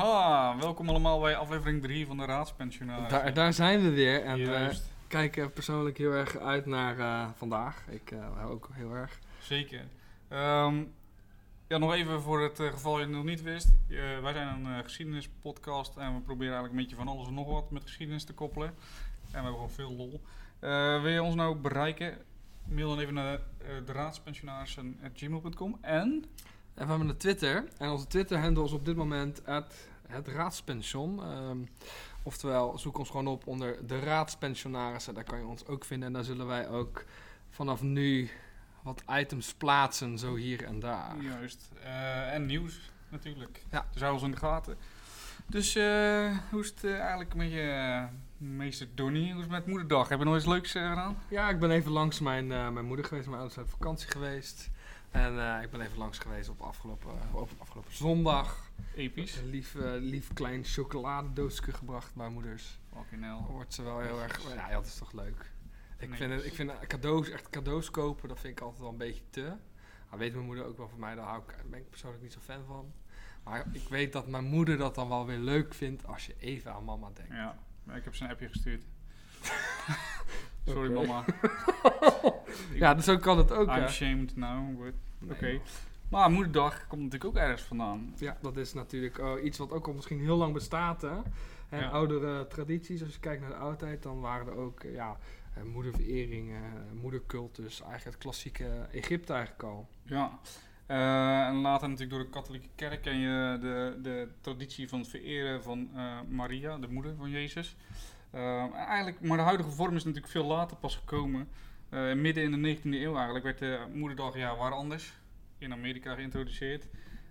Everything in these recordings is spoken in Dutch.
Haha, welkom allemaal bij aflevering 3 van de Raadspensionaris. Daar, daar zijn we weer en we Juist, kijken persoonlijk heel erg uit naar eh, vandaag. Ik eh, ook heel erg. zeker. Ehm, ja, nog even voor het eh, geval je het nog niet wist. Eh, wij zijn een eh, geschiedenispodcast en we proberen eigenlijk een beetje van alles en nog wat met geschiedenis te koppelen. En we hebben gewoon veel lol. Eh, wil je ons nou bereiken? Mail dan even naar uh, de raadspensionarissen.gmail.com en... En we hebben een Twitter en onze Twitter-handle is op dit moment het raadspension. Ehm, oftewel, zoek ons gewoon op onder de raadspensionarissen. Daar kan je ons ook vinden en daar zullen wij ook vanaf nu wat items plaatsen, zo hier en daar. Juist. Eh, en nieuws natuurlijk. Ja. Dus hou ons in de gaten. Dus eh, hoe is het eh, eigenlijk met je meester Donnie? Hoe is het met moederdag? Heb je nog iets leuks gedaan? Ja, ik ben even langs mijn, mijn moeder geweest. Mijn ouders zijn op vakantie geweest. En ik ben even langs geweest op afgelopen, op afgelopen zondag. Episch. Een lief, eh, lief klein chocoladedoosje gebracht bij moeders. Fucking hell. Wordt ze wel heel erg... Ja, ja, dat is toch leuk. Ik Nee. vind, het, ik vind cadeaus, echt cadeaus kopen, dat vind ik altijd wel een beetje te. Nou, weet mijn moeder ook wel van mij, daar, hou ik, ben ik persoonlijk niet zo fan van. Maar ik weet dat mijn moeder dat dan wel weer leuk vindt als je even aan mama denkt. Ja, maar ik heb ze een appje gestuurd. Sorry mama. Ja, dus zo kan het ook. I'm hè. ashamed now, but Nee, oké. Maar moederdag komt natuurlijk ook ergens vandaan. Ja, dat is natuurlijk oh, iets wat ook al misschien heel lang bestaat. Hè? En Ja. oudere tradities, als je kijkt naar de oudheid, dan waren er ook eh, ja, eh, moederverering, eh, moedercultus, eigenlijk het klassieke Egypte eigenlijk al. Ja. Eh, en later natuurlijk door de katholieke kerk ken je de, de traditie van het vereren van eh, Maria, de moeder van Jezus. Eh, eigenlijk, maar de huidige vorm is natuurlijk veel later pas gekomen. Eh, midden in de 19e eeuw eigenlijk werd de moederdag ja, waar anders in Amerika geïntroduceerd.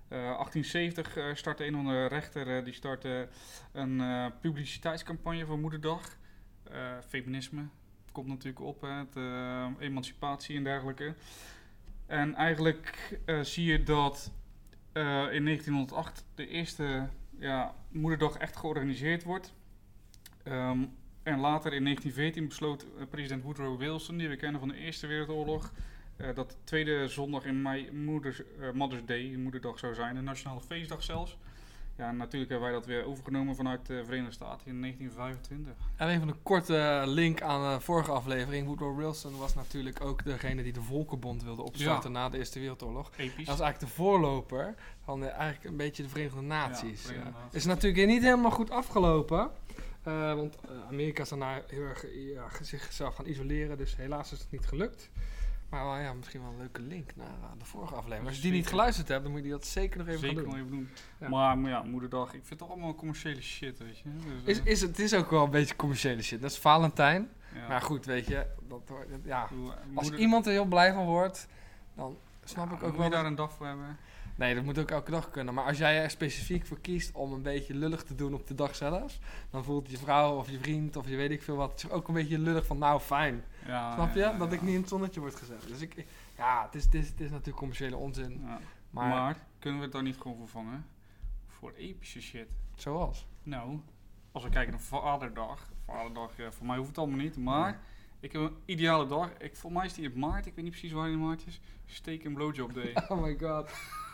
Eh 1870 eh, startte een van de rechter eh, die startte een eh, publiciteitscampagne voor moederdag. Eh, feminisme komt natuurlijk op, hè, het, eh, emancipatie en dergelijke. En eigenlijk eh, zie je dat eh, in 1908 de eerste ja, moederdag echt georganiseerd wordt. Ehm, en later in 1914 besloot eh, president Woodrow Wilson, die we kennen van de Eerste Wereldoorlog, eh, dat de tweede zondag in mei Moeders, eh, Mother's Day, moederdag zou zijn, een nationale feestdag zelfs. Ja, natuurlijk hebben wij dat weer overgenomen vanuit de Verenigde Staten in 1925. En even een korte link aan de vorige aflevering. Woodrow Wilson was natuurlijk ook degene die de Volkenbond wilde opstarten na de Eerste Wereldoorlog. Episch. Dat is eigenlijk de voorloper van eh, eigenlijk een beetje de Verenigde Naties. Verenigde Ja. Naties. Is natuurlijk niet helemaal goed afgelopen. eh, want eh, Amerika is daarna heel erg eh, ja, zichzelf gaan isoleren. Dus helaas is het niet gelukt. Maar wel, ja, misschien wel een leuke link naar eh, de vorige aflevering. Als je die niet Zeker. geluisterd hebt, dan moet je die dat zeker nog even Zeker gaan nog doen. even doen. Ja. Maar, maar ja, moederdag, ik vind het toch allemaal commerciële shit, weet je. Dus, Is, eh, is, het is ook wel een beetje commerciële shit. Dat is Valentijn. ja. Maar goed, weet je, dat, ja, eh, als iemand er heel blij van wordt, dan snap ja, ik ook moet wel. je dat- daar een dag voor hebben? Nee, dat moet ook elke dag kunnen. Maar als jij er specifiek voor kiest om een beetje lullig te doen op de dag zelf, dan voelt je vrouw of je vriend of je weet ik veel wat zich ook een beetje lullig van, nou fijn. Ja, Snap je? ja, dat ik niet in het zonnetje word gezet. Dus ik, ja, het is, het, is, het is natuurlijk commerciële onzin. Ja. Maar, Maar, kunnen we het dan niet gewoon vervangen voor epische shit? zoals. Nou, als we kijken naar Vaderdag. Vaderdag, ja, voor mij hoeft het allemaal niet. Maar ik heb een ideale dag. Ik, voor mij is die in maart. Ik weet niet precies waar in maart is. Steak en blowjob day. Oh my god.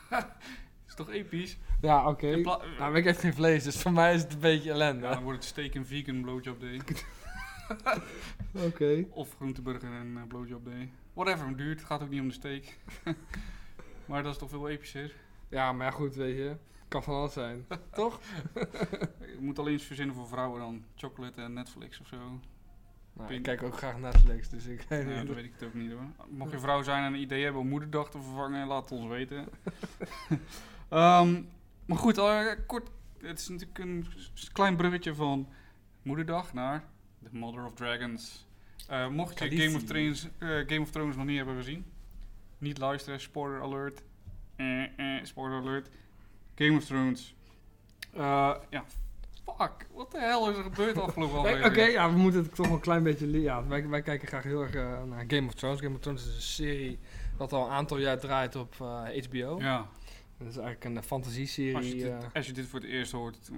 is toch episch? Ja, oké. Nou, maar ik eet geen vlees, dus voor mij is het een beetje ellende. ja, dan wordt het steak en vegan blowjob day. Oké. Of groenteburger en eh, blowjob day. Whatever, duurt. Het gaat ook niet om de steak. maar dat is toch veel epischer. Ja, maar ja, goed, weet je. Kan van alles zijn. Toch? Je moet alleen iets verzinnen voor vrouwen dan. Chocolate en Netflix of zo. Nou, ik kijk ook graag Netflix, dus ik Ja, dan weet ik het ook niet hoor. Mocht je vrouw zijn en een idee hebben om moederdag te vervangen, laat het ons weten. Ehm, maar goed, eh, kort. Het is natuurlijk een klein bruggetje van moederdag naar The Mother of Dragons. Eh, mocht je. Game of, Thrones, eh, Game of Thrones nog niet hebben gezien, niet luisteren, spoiler alert. Eh, eh, spoiler alert. Game of Thrones. Ja, fuck. Wat de hel is er gebeurd afgelopen Oké, aflevering? ja, we moeten het toch wel een klein beetje... Ja, wij, wij kijken graag heel erg eh, naar Game of Thrones. Game of Thrones is een serie dat al een aantal jaar draait op eh, HBO. Ja. Dat is eigenlijk een eh, Als je, fantasieserie. dit, eh als je dit voor het eerst hoort,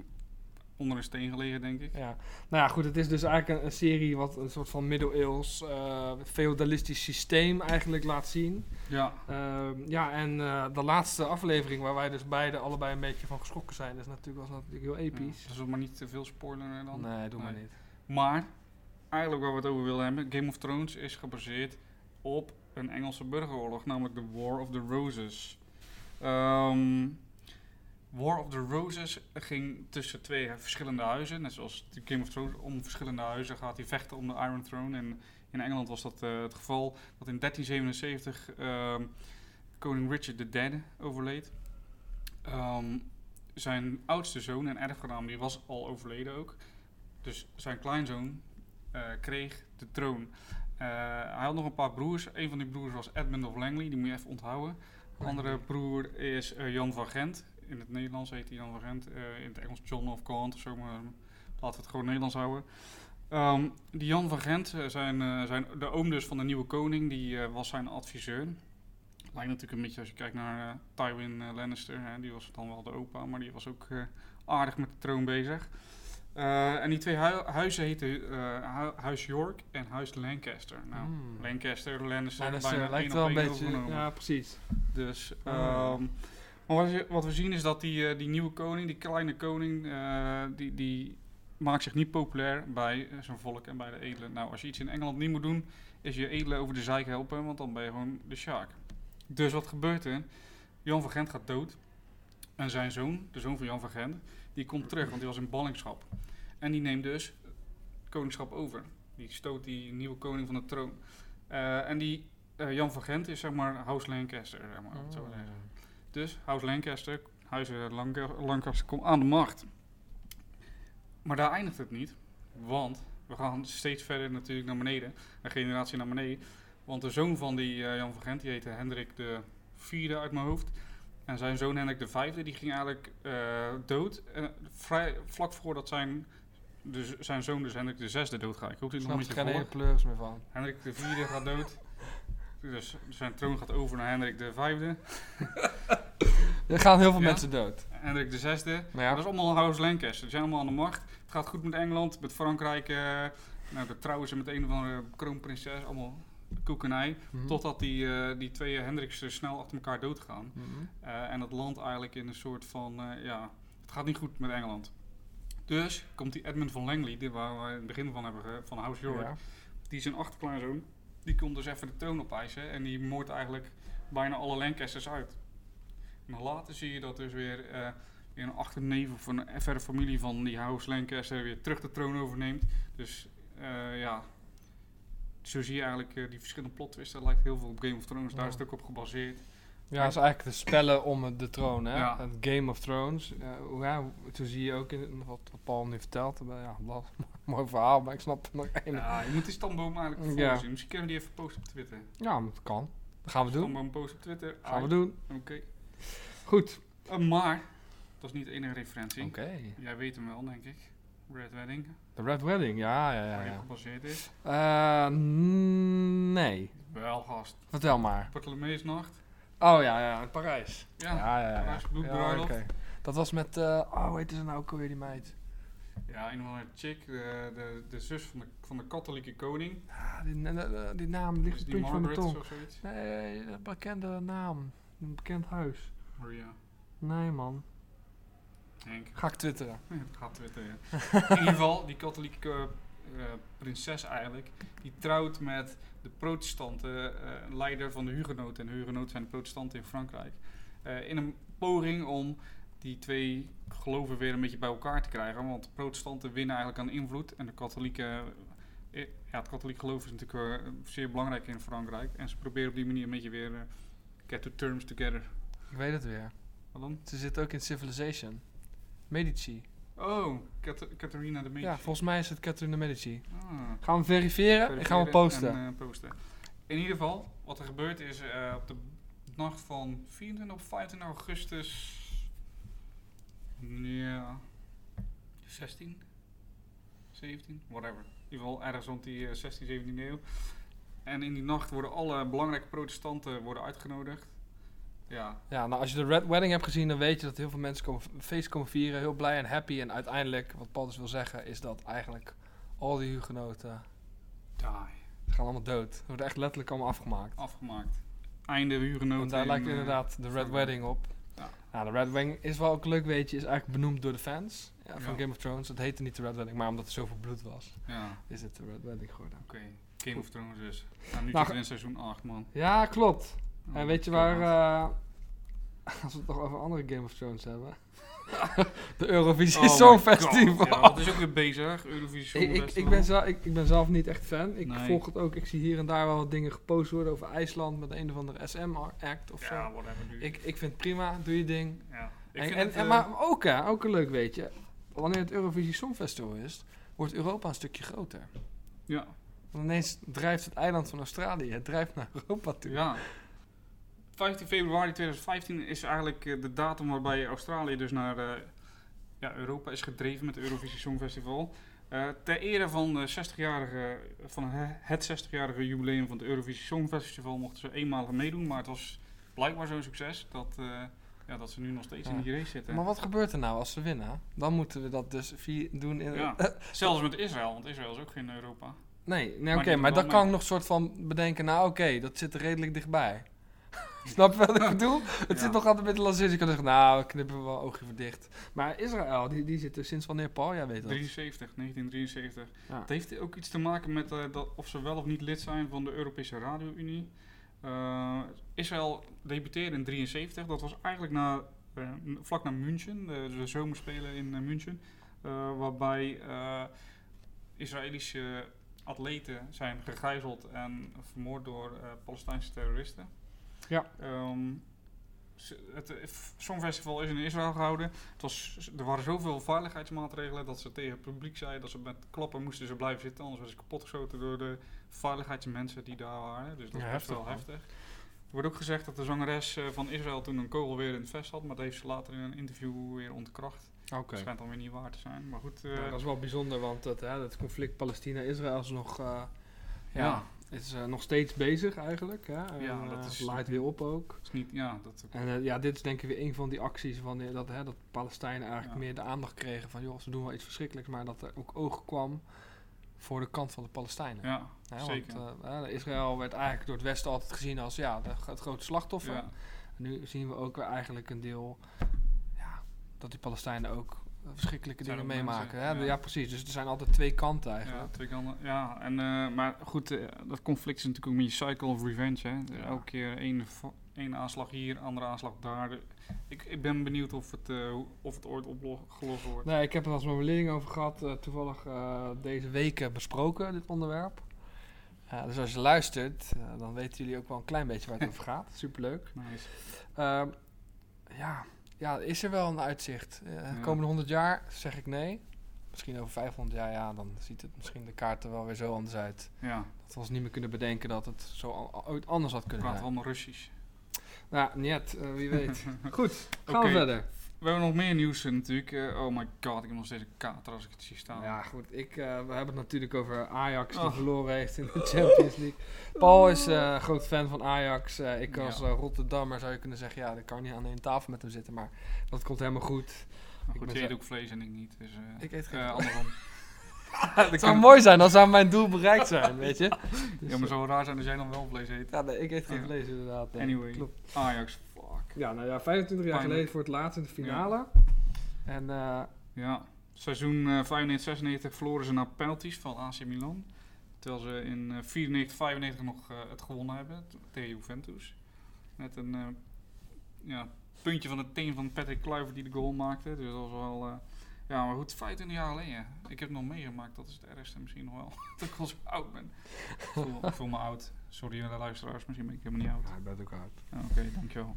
onder een steen gelegen, denk ik. Ja. Nou ja, goed, het is dus eigenlijk een, een serie wat een soort van middeleeuws eh feodalistisch systeem eigenlijk laat zien. Ja, Ehm, ja, en eh, de laatste aflevering waar wij dus beide allebei een beetje van geschrokken zijn, is natuurlijk, was natuurlijk heel episch. dus we maar niet te veel spoileren dan. Nee, doe maar Nee. niet. Maar, eigenlijk waar we het over willen hebben, Game of Thrones is gebaseerd op een Engelse burgeroorlog, namelijk de War of the Roses. Ehm, War of the Roses ging tussen twee verschillende huizen. Net zoals Game of Thrones om verschillende huizen gaat hij vechten om de Iron Throne. En in Engeland was dat eh, het geval dat in 1377 ehm, koning Richard III overleed. Ehm, zijn oudste zoon en erfgenaam die was al overleden ook. Dus zijn kleinzoon eh, kreeg de troon. Eh, hij had nog een paar broers. Een van die broers was Edmund of Langley, die moet je even onthouden. De andere broer is Jan van Gent. In het Nederlands heet hij Jan van Gent. eh, in het Engels John of Gaunt of zo, maar laten we het gewoon Nederlands houden. Ehm, die Jan van Gent, eh, zijn, eh, zijn, de oom dus van de nieuwe koning, die was zijn adviseur. Lijkt natuurlijk een beetje als je kijkt naar Tywin Lannister. Hè, die was dan wel de opa, maar die was ook aardig met de troon bezig. En die twee hui- huizen heten Hu- Huis York en Huis Lancaster. Nou, Hmm. Lancaster, Lannister, is, bijna lijkt wel een beetje. Ja, precies. Dus, Ah. Maar wat, we zien is dat die, eh, die nieuwe koning, die kleine koning, eh, die, die maakt zich niet populair bij eh, zijn volk en bij de edelen. Nou, als je iets in Engeland niet moet doen, is je edelen over de zijk helpen, want dan ben je gewoon de sjaak. Dus wat gebeurt er? Jan van Gent gaat dood. En zijn zoon, de zoon van Jan van Gent, die komt terug, want die was in ballingschap. En die neemt dus het koningschap over. Die stoot die nieuwe koning van de troon. En die Jan van Gent is zeg maar House Lancaster, zeg maar, het zo. Dus House Lancaster, Huizen Lanca- Lancaster komt aan de macht. Maar daar eindigt het niet, want we gaan steeds verder natuurlijk naar beneden, een generatie naar beneden. Want de zoon van die eh, Jan van Gent, die heette Hendrik de vierde uit mijn hoofd. En zijn zoon Hendrik de vijfde, die ging eigenlijk eh, dood. En vrij, vlak voordat zijn, dus zijn zoon, dus Hendrik de zesde, doodgaat. Ik hoop het nog een er beetje geen pleurs meer van. Hendrik de vierde gaat dood. Dus zijn troon gaat over naar Hendrik de vijfde. Er gaan heel veel Ja. mensen dood. Hendrik de zesde. Ja, dat is allemaal House Lancaster. Die zijn allemaal aan de macht. Het gaat goed met Engeland, met Frankrijk. eh nou, daar trouwen ze met een of andere kroonprinses. Allemaal koekenij. mhm. Totdat die, eh, die twee Hendricks er snel achter elkaar doodgaan. Eh, en het land eigenlijk in een soort van, ja, het gaat niet goed met Engeland. Dus komt die Edmund van Langley, die waar we in het begin van hebben, van House York. Ja. Die zijn achterkleinzoon, die komt dus even de troon opeisen. En die moordt eigenlijk bijna alle Lancasters uit. En dan later zie je dat dus weer, weer een achterneef of een verre familie van die House Lancaster weer terug de troon overneemt. Dus eh, ja, zo zie je eigenlijk eh, die verschillende plot twists. Dat lijkt heel veel op Game of Thrones, daar is het ook op gebaseerd. Ja, dat is eigenlijk de spellen om de troon, hè? Ja. Het Game of Thrones. Ja, zo zie je ook in wat, wat Paul nu vertelt. Ja, dat is een mooi verhaal, maar ik snap er nog één. Ja, Ja, je moet die stamboom eigenlijk Ja. voorzien. Misschien kunnen we die even posten op Twitter. maar dat kan. Dat gaan we doen. Stamboom posten op Twitter. Gaan we Ah, doen. Oké. Goed. Eh, maar, dat is niet de enige referentie. Oké. Jij weet hem wel, denk ik. Red Wedding, De Red Wedding, ja, ja, ja. waar die op ja. gebaseerd is. Eh, n- nee. Wel, gast. Vertel maar. Bartholomeusnacht. Oh ja, ja, in Parijs. Ja. ja, ja. ja. Parijs bloedbruiloft. oké. Dat was met, eh, oh, hoe heet ze nou ook alweer die meid? Ja, een of andere chick, de, de, de zus van de, van de katholieke koning. Ah, die, na- na- die naam ligt op die het puntje van mijn Margaret tong. of zoiets? Nee, een bekende naam. Een bekend huis. Maria. Nee, man. Henk. Ga ik twitteren. Ja, dat gaat Twitter, ja. In ieder geval, die katholieke eh, prinses eigenlijk, die trouwt met de protestanten, eh, leider van de hugenoten. En de hugenoten zijn de protestanten in Frankrijk. Eh, in een poging om die twee geloven weer een beetje bij elkaar te krijgen. Want de protestanten winnen eigenlijk aan invloed. En de katholieke, eh, ja, het katholiek geloof is natuurlijk eh, zeer belangrijk in Frankrijk. En ze proberen op die manier een beetje weer eh, get to terms together. Ik weet het weer. Wat dan? Ze zit ook in Civilization. Medici. Oh, Cat- Catharina de Medici. Ja, volgens mij is het Catherine de Medici. Ah. Gaan we verifiëren? Ik ga hem posten. En, eh, posten. In ieder geval, wat er gebeurt is eh, op de nacht van 24 op 25 augustus. Ja. 16? 17? Whatever. In ieder geval ergens rond die eh, 16, 17 eeuw. En in die nacht worden alle belangrijke protestanten worden uitgenodigd. Ja, Ja, nou als je de Red Wedding hebt gezien, dan weet je dat heel veel mensen komen, feest komen vieren, heel blij en happy. En uiteindelijk, wat Paul dus wil zeggen, is dat eigenlijk al die hugenoten die. ze gaan allemaal dood. Ze worden echt letterlijk allemaal afgemaakt. Afgemaakt. Einde hurenoten. En daar lijkt eh, inderdaad de Red. Wedding op. Ja. Nou, de Red Wedding is wel ook leuk weetje, is eigenlijk benoemd door de fans ja, van Ja. Game of Thrones. Het heette niet de Red Wedding, maar omdat er zoveel bloed was, Ja, is het de Red Wedding geworden. oké. Game of Thrones dus. Nou, nu Nou, zitten we in seizoen 8, man. Ja, klopt. Oh en weet je waar, eh, als we het nog over andere Game of Thrones hebben, de Eurovisie Oh Songfestival. Ja, dat is ook weer bezig. Eurovisie Ik, ik, ik, Songfestival. ben zelf, ik, ik ben zelf niet echt fan. Ik Nee. volg het ook. Ik zie hier en daar wel wat dingen gepost worden over IJsland met een of andere SM-act of Ja, zo. whatever. Nu. Ik, ik vind het prima, doe je ding. ja. En, vind en, het, en eh, maar ook, hè, ook een leuk weetje. Wanneer het Eurovisie Songfestival is, wordt Europa een stukje groter. Ja, Want ineens drijft het eiland van Australië, het drijft naar Europa toe. ja. 15 februari 2015 is eigenlijk eh, de datum waarbij Australië dus naar eh, ja, Europa is gedreven met het Eurovisie Songfestival. Eh ter ere van, de 60-jarige, van he- het 60-jarige jubileum van het Eurovisie Songfestival mochten ze eenmalig meedoen. Maar het was blijkbaar zo'n succes dat, ja, dat ze nu nog steeds Ja. in die race zitten. Maar wat gebeurt er nou als ze winnen? Dan moeten we dat dus vier doen in... Ja. Zelfs met Israël, want Israël is ook geen Europa. Nee, nee Maar oké, maar wel dan kan ik nog soort van bedenken, nou oké, dat zit er redelijk dichtbij. Snap je wat ik bedoel? Het Ja. zit nog altijd met de lancering. Je kan zeggen, nou, knippen we wel oogje voor dicht. Maar Israël, die, die zit er sinds wanneer, Paul? Jij weet dat. 73, 1973. Ja. Het heeft ook iets te maken met eh, dat of ze wel of niet lid zijn van de Europese Radio-Unie. Eh, Israël debuteerde in 73. Dat was eigenlijk na, eh, vlak na München, de, de zomerspelen in München. waarbij Israëlische atleten zijn gegijzeld en vermoord door Palestijnse terroristen. Ja. Ehm, ze- het eh, Songfestival is in Israël gehouden. Het was, er waren zoveel veiligheidsmaatregelen dat ze tegen het publiek zeiden dat ze met klappen moesten ze blijven zitten, anders werden ze kapotgeschoten door de veiligheidsmensen die daar waren. Dus dat Ja, is best heftig, wel heftig. Er wordt ook gezegd dat de zangeres eh, van Israël toen een kogel weer in het vest had, maar dat heeft ze later in een interview weer ontkracht. Oké. Dat schijnt dan weer niet waar te zijn. Maar goed, eh, Ja, dat is wel bijzonder, want het, hè, het conflict Palestina-Israël is nog, eh, ja, Ja. Is, eh, nog steeds bezig eigenlijk. Hè? Ja, eh, dat is- laait weer op ook. is niet, ja, dat, En eh, ja, dit is denk ik weer een van die acties wanneer dat, hè, dat Palestijnen eigenlijk Ja. meer de aandacht kregen van joh, ze doen wel iets verschrikkelijks, maar dat er ook oog kwam voor de kant van de Palestijnen. ja, Hè, zeker. Want eh, Israël werd eigenlijk door het Westen altijd gezien als ja, de, het grote slachtoffer. ja. En nu zien we ook weer eigenlijk een deel ja, dat die Palestijnen ook eh, verschrikkelijke dingen meemaken. mensen, hè. ja. Ja. precies. Dus er zijn altijd twee kanten Ja, eigenlijk. twee kanten. Ja, en, eh, maar goed, eh, dat conflict is natuurlijk ook een beetje cycle of revenge. Hè. Ja. Elke keer één, aanslag hier, andere aanslag daar. Ik, ik ben benieuwd of het, eh, of het ooit opgelost wordt. Nee, ik heb er als mijn leerling over gehad, eh, toevallig deze weken besproken, dit onderwerp. Dus als je luistert, dan weten jullie ook wel een klein beetje waar het over gaat. Superleuk. Nice. Ehm, ja, ja, is er wel een uitzicht? Ja. Komende 100 jaar zeg ik nee. Misschien over 500 jaar, ja, dan ziet het misschien de kaart er wel weer zo anders uit. Ja, Dat we ons niet meer kunnen bedenken dat het zo ooit anders had kunnen zijn. allemaal Russisch. Nou, niet, eh, wie weet. Goed, gaan we verder. We hebben nog meer nieuws eh, natuurlijk. Eh, oh my god, ik heb nog steeds een kater als ik het zie staan. Ja, goed. Ik, eh, we hebben het natuurlijk over Ajax die Oh. verloren heeft in de Champions League. Paul is groot fan van Ajax. Ik als Rotterdammer zou je kunnen zeggen, ja, dan kan niet aan één tafel met hem zitten. Maar dat komt helemaal goed. Maar ik goed, je zo- eet ook vlees en ik niet. Dus, Ik eet geen andersom. Het zou mooi zijn, dan zou mijn doel bereikt zijn, weet je. Dus, ja, maar het zou raar zijn als jij dan wel vlees eet. ja, nee, ik eet geen vlees inderdaad. Anyway, Klopt. Ajax, fuck. Ja, nou ja, 25 jaar Pijnlijk. geleden voor het laatst in de finale. En eh, Ja, seizoen eh 95-96 verloren ze naar penalties van AC Milan. Terwijl ze in eh 94-95 nog eh, het gewonnen hebben tegen Juventus. Met een eh, ja, puntje van het teen van Patrick Kluivert die de goal maakte. Dus dat was wel... eh, ja, maar goed, 25 jaar geleden. Ik heb het nog meegemaakt, dat is het ergste misschien nog wel. dat ik al zo oud ben. Ik voel, ik voel me oud. Sorry aan de luisteraars, misschien ben ik helemaal niet oud. ja, ik ben ook oud. Ja, Oké, dankjewel.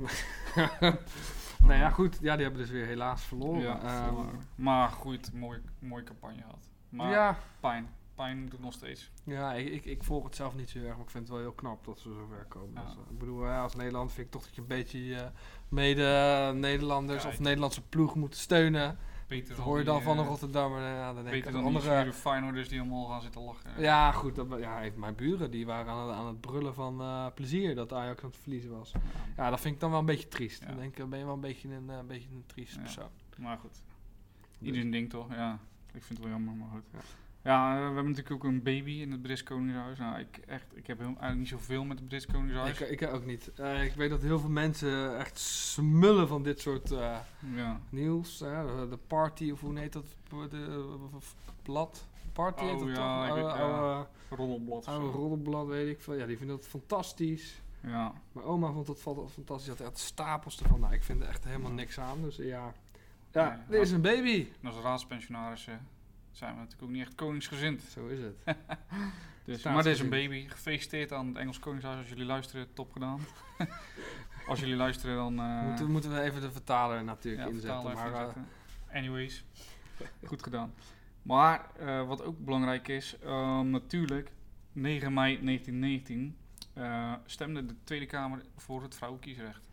nou ja, goed. Ja, die hebben dus weer helaas verloren. Ja, Ehm, maar goed, mooie, mooie campagne gehad. Maar ja, pijn. Pijn doet nog steeds. Ja, ik, ik, ik volg het zelf niet zo erg, maar ik vind het wel heel knap dat ze zover komen. Ja. Dus, eh, ik bedoel, als Nederland vind ik toch dat je een beetje eh, mede-Nederlanders of Nederlandse ploeg moet steunen. Dat hoor je die, dan van een eh, Rotterdammer. Ja, dan denk ik Beter aan dan andere... die Feyenoorders die allemaal gaan zitten lachen. Ja, goed. Dat, ja, even mijn buren die waren aan het, aan het brullen van eh, plezier dat Ajax aan het verliezen was. Ja, dat vind ik dan wel een beetje triest. Ja. Dan denk ik, ben je wel een beetje een, eh, een, beetje een triest Ja. persoon. Maar goed. Iedereen denkt toch, ja. Ik vind het wel jammer, maar goed. Ja. We hebben natuurlijk ook een baby in het Brits Koningshuis. Nou, ik, echt, ik heb heel, eigenlijk niet zoveel met het Brits Koningshuis. Ik, ik ook niet. Eh, ik weet dat heel veel mensen echt smullen van dit soort eh, ja. nieuws. hè. de, party, of hoe heet dat? De, de- blad? Party heet Oh, dat ja, toch? Oude, Roddelblad. oude roddelblad, weet ik veel. Ja, die vinden dat fantastisch. Ja. Mijn oma vond fa- fantastisch. Die had echt stapels ervan. Nou, ik vind er echt helemaal niks aan. Dus ja, ja Nee, er is een baby. En als raadspensionarissen zijn we natuurlijk ook niet echt koningsgezind. Zo is het. Dus, maar dit is een baby. Gefeliciteerd aan het Engels Koningshuis. Als jullie luisteren, top gedaan. als jullie luisteren, dan... eh, moeten, moeten we even de vertaler natuurlijk ja, inzetten. vertaal even Maar, eh, inzetten. Anyways, goed gedaan. Maar eh, wat ook belangrijk is, ehm, natuurlijk, 9 mei 1919 eh, stemde de Tweede Kamer voor het vrouwenkiesrecht.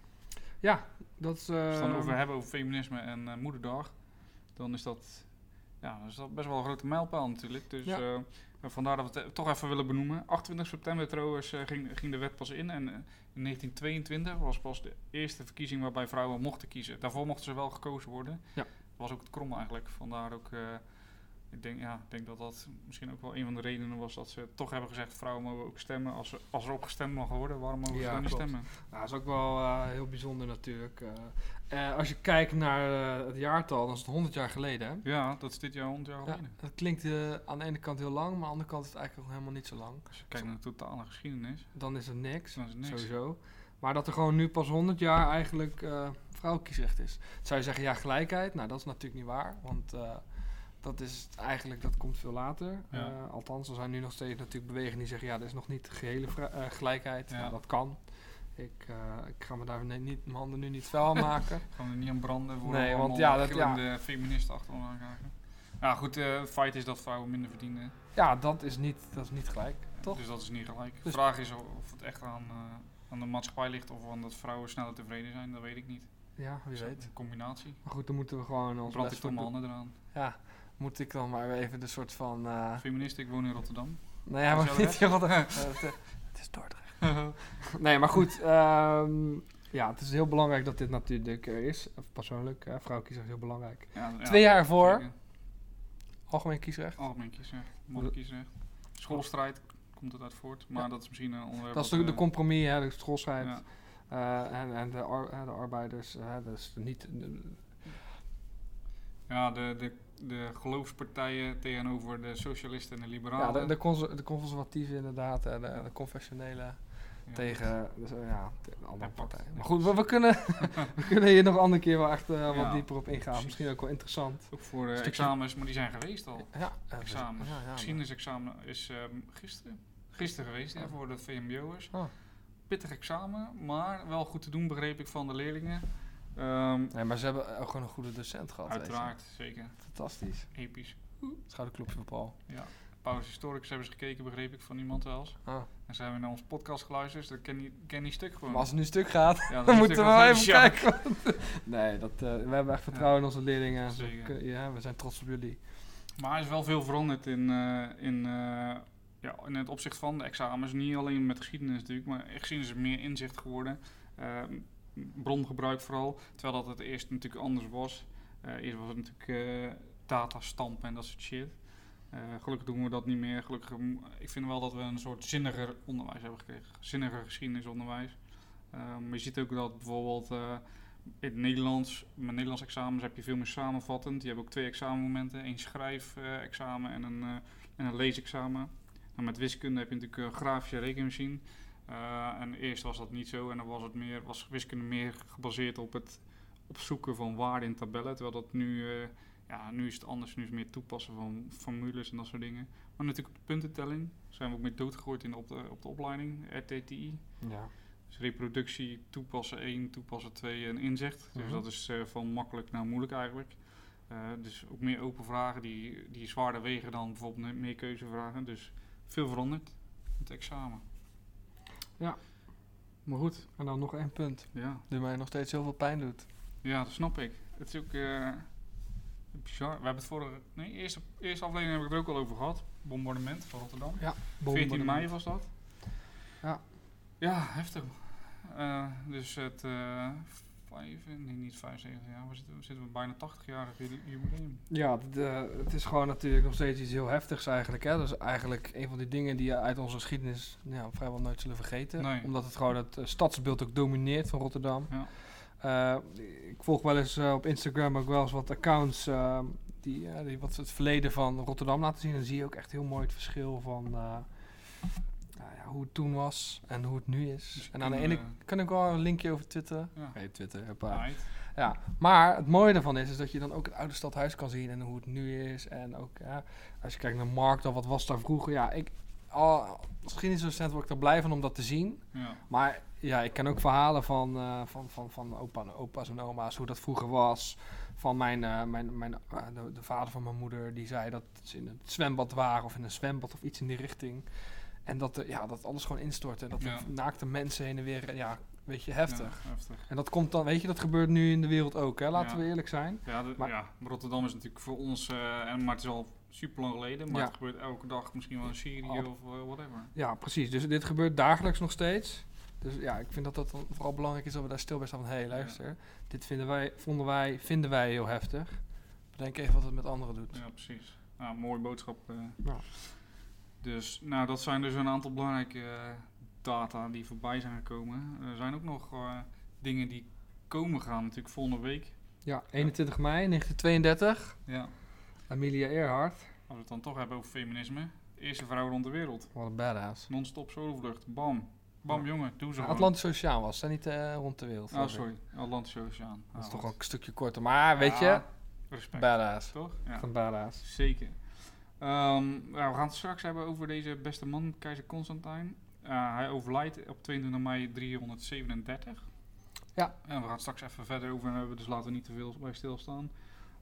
ja, dat is... Als we het dan over hebben over feminisme en eh, moederdag, dan is dat, ja, dat is best wel een grote mijlpaal natuurlijk. Dus Ja. eh, vandaar dat we het toch even willen benoemen. 28 september trouwens eh, ging, ging de wet pas in en eh, in 1922 was pas de eerste verkiezing waarbij vrouwen mochten kiezen. Daarvoor mochten ze wel gekozen worden. Ja. Dat was ook het krom eigenlijk. Vandaar ook, eh, ik denk, ja, ik denk dat dat misschien ook wel een van de redenen was dat ze toch hebben gezegd, vrouwen mogen ook stemmen. Als, er- als er op gestemd mag worden, waarom mogen ze Ja, dan niet stemmen? Nou, dat is ook wel eh, heel bijzonder natuurlijk. Eh, eh, als je kijkt naar het jaartal, dan is het 100 jaar geleden. Hè? Ja, dat is dit jaar 100 jaar Ja, geleden. dat klinkt aan de ene kant heel lang, maar aan de andere kant is het eigenlijk nog helemaal niet zo lang. Als je kijkt naar de totale geschiedenis, Dan is het niks, dan is het niks. sowieso. Maar dat er gewoon nu pas 100 jaar eigenlijk vrouwenkiesrecht is. Zou je zeggen, ja, gelijkheid. Nou, dat is natuurlijk niet waar, want dat is eigenlijk, dat komt veel later. Ja. Eh, althans, er zijn nu nog steeds natuurlijk bewegingen die zeggen, ja, er is nog niet gehele eh, gelijkheid. Ja. Nou, dat kan. Ik, eh, ik ga me daar nee, niet, mijn handen nu niet vuil aan maken. Gaan we er niet aan branden voor Nee, want ja, dat- gillende feministen achter ons aankrijgen. Ja, goed, het feit is dat vrouwen minder verdienen. ja, dat is niet, dat is niet gelijk, toch? Dus dat is niet gelijk. De Dus- vraag is of het echt aan, aan de maatschappij ligt of aan dat vrouwen sneller tevreden zijn, dat weet ik niet. Ja, wie Dus weet. Een combinatie. Maar goed, dan moeten we gewoon ons Brand best voor handen eraan. Ja, moet ik dan maar even de soort van... eh Feminist, ik woon in Rotterdam. nee, maar niet heel wat... eh, het, is Dordrecht. Nee, maar goed. ehm, ja, het is heel belangrijk dat dit natuurlijk er is. Persoonlijk, uh, vrouwenkiesrecht is heel belangrijk. Ja, ja, Twee jaar ervoor, zeker. algemeen kiesrecht. Algemeen kiesrecht, mogen kiesrecht. Schoolstrijd komt het uit voort, maar Ja. dat is misschien een onderwerp. Dat is wat, de, de compromis, hè, de schoolstrijd. ja. Eh, en en de, ar- de arbeiders, dat is niet... Ja, de, de, de geloofspartijen tegenover de socialisten en de ja, liberalen. de, de, de conservatieven inderdaad, en de, de confessionele Ja. tegen dus, eh, ja, de andere Ja, partijen. Maar goed, we, we kunnen, we kunnen hier nog een andere keer wel echt eh, wat Ja, dieper op ingaan. precies. Misschien ook wel interessant. Ook voor examens, maar die zijn geweest al. Ja, eh, Examens. Ja, ja, Geschiedenisexamen is ehm, gisteren, gisteren geweest ja, Oh. voor de VMBO'ers. Oh. Pittig examen, maar wel goed te doen begreep ik van de leerlingen. Ehm, Nee, maar ze hebben ook gewoon een goede docent gehad. uiteraard, zeker. Fantastisch. Episch. Schouderklopje voor Paul. Ja. Paulus Historicus hebben ze gekeken, begreep ik van iemand wel eens. Ah. En ze hebben naar ons podcast geluisterd, dus dat ken die, ken die stuk gewoon. Maar als het nu stuk gaat, ja, dan moeten we wel even kijken. nee, dat, eh, we hebben echt vertrouwen in onze leerlingen. Ze Zeker. Ja, we zijn trots op jullie. Maar er is wel veel veranderd in, eh, in, eh, ja, in het opzicht van de examens. Niet alleen met geschiedenis natuurlijk, maar geschiedenis is meer inzicht geworden. Ehm, brongebruik vooral, terwijl dat het eerst natuurlijk anders was. Eh, eerst was het natuurlijk eh, data stampen en dat soort shit. Eh, gelukkig doen we dat niet meer. Gelukkig, mm, ik vind wel dat we een soort zinniger onderwijs hebben gekregen. Zinniger geschiedenisonderwijs. Ehm, maar je ziet ook dat bijvoorbeeld in het Nederlands, met Nederlands examens heb je veel meer samenvattend. Je hebt ook twee examenmomenten. één schrijfexamen en een, en een leesexamen. En met wiskunde heb je natuurlijk een grafische rekenmachine. Eh, en eerst was dat niet zo en dan was, het meer, was wiskunde meer gebaseerd op het opzoeken van waarden in tabellen. Terwijl dat nu, eh, ja, nu is het anders. Nu is het meer toepassen van formules en dat soort dingen. Maar natuurlijk op de puntentelling zijn we ook mee doodgegooid in de, op, de, op de opleiding, RTTI. Ja. Dus reproductie, toepassen 1, toepassen 2 en inzicht. Dus Mhm. dat is eh, van makkelijk naar moeilijk eigenlijk. Dus ook meer open vragen die, die zwaarder wegen dan bijvoorbeeld me- meer keuzevragen. Dus veel veranderd. Het examen. Maar goed, en dan nog één punt. Ja, Die mij nog steeds heel veel pijn doet. ja dat snap ik. Het is ook... eh, bizar. We hebben het vorige... Nee, eerste, eerste aflevering heb ik het er ook al over gehad. Bombardement van Rotterdam. Ja, 14 mei was dat. Ja. Ja, heftig. Eh, dus het... eh vijf, nee, niet 75 jaar. We zitten, we zitten we bijna 80-jarig jubileum. Ja, het, het is gewoon natuurlijk nog steeds iets heel heftigs eigenlijk. Hè? Dat is eigenlijk een van die dingen die je uit onze geschiedenis ja, vrijwel nooit zullen vergeten. Nee. Omdat het gewoon het eh, stadsbeeld ook domineert van Rotterdam. Ja. Eh, ik volg wel eens eh, op Instagram ook wel eens wat accounts die, die wat het verleden van Rotterdam laten zien. En dan zie je ook echt heel mooi het verschil van hoe het toen was en hoe het nu is. Dus en aan de ene kan ik wel een linkje over Twitter. Ja. Hey, Twitter. Ja, maar het mooie ervan is, is dat je dan ook het oude stadhuis kan zien en hoe het nu is. En ook ja, als je kijkt naar Markt, dan wat was daar vroeger. Ja, ik, al, misschien niet zo recent word ik er blij van om dat te zien. Ja. Maar ja, ik ken ook verhalen van, eh, van, van, van opa, opa's en oma's, hoe dat vroeger was. Van mijn, eh, mijn, mijn, eh, de, de vader van mijn moeder, die zei dat ze in het zwembad waren of in een zwembad of iets in die richting. En dat, er- ja, dat alles gewoon instortte. En dat Ja. naakte mensen heen en weer, ja, weet je, heftig. Ja, heftig. En dat komt dan, weet je, dat gebeurt nu in de wereld ook, hè? Laten Ja. we eerlijk zijn. Ja, de- Maar- ja, Rotterdam is natuurlijk voor ons, eh, en, maar het is al super lang geleden, maar het gebeurt elke dag misschien wel in Syrië Al- of eh, whatever. Ja, precies. Dus dit gebeurt dagelijks nog steeds. Dus ja, ik vind dat dat vooral belangrijk is dat we daar stil bij staan van... hé, hey, luister, dit vinden wij, vonden wij, vinden wij heel heftig. Bedenk even wat het met anderen doet. Ja, precies. Nou, mooie boodschap. eh. Dus, nou, dat zijn dus een aantal belangrijke eh, data die voorbij zijn gekomen. Er zijn ook nog eh, dingen die komen gaan, natuurlijk volgende week. Ja, 21 mei 1932. Ja. Amelia Earhart. Als we het dan toch hebben over feminisme. Eerste vrouw rond de wereld. Wat een badass. Non-stop solovlucht. Bam. Bam, Ja. jongen. Doe ze. Atlantische Oceaan was, hè? niet eh, rond de wereld. Oh, sorry. Atlantische Oceaan. Dat is Ah, toch ook een stukje korter. Maar weet je, Ja, Respect. badass. Toch? Ja. Een badass. Zeker. Ehm, we gaan het straks hebben over deze beste man, keizer Constantijn. Eh, hij overlijdt op 22 mei 337. Ja. En we gaan het straks even verder over hebben, dus laten we niet te veel bij stilstaan.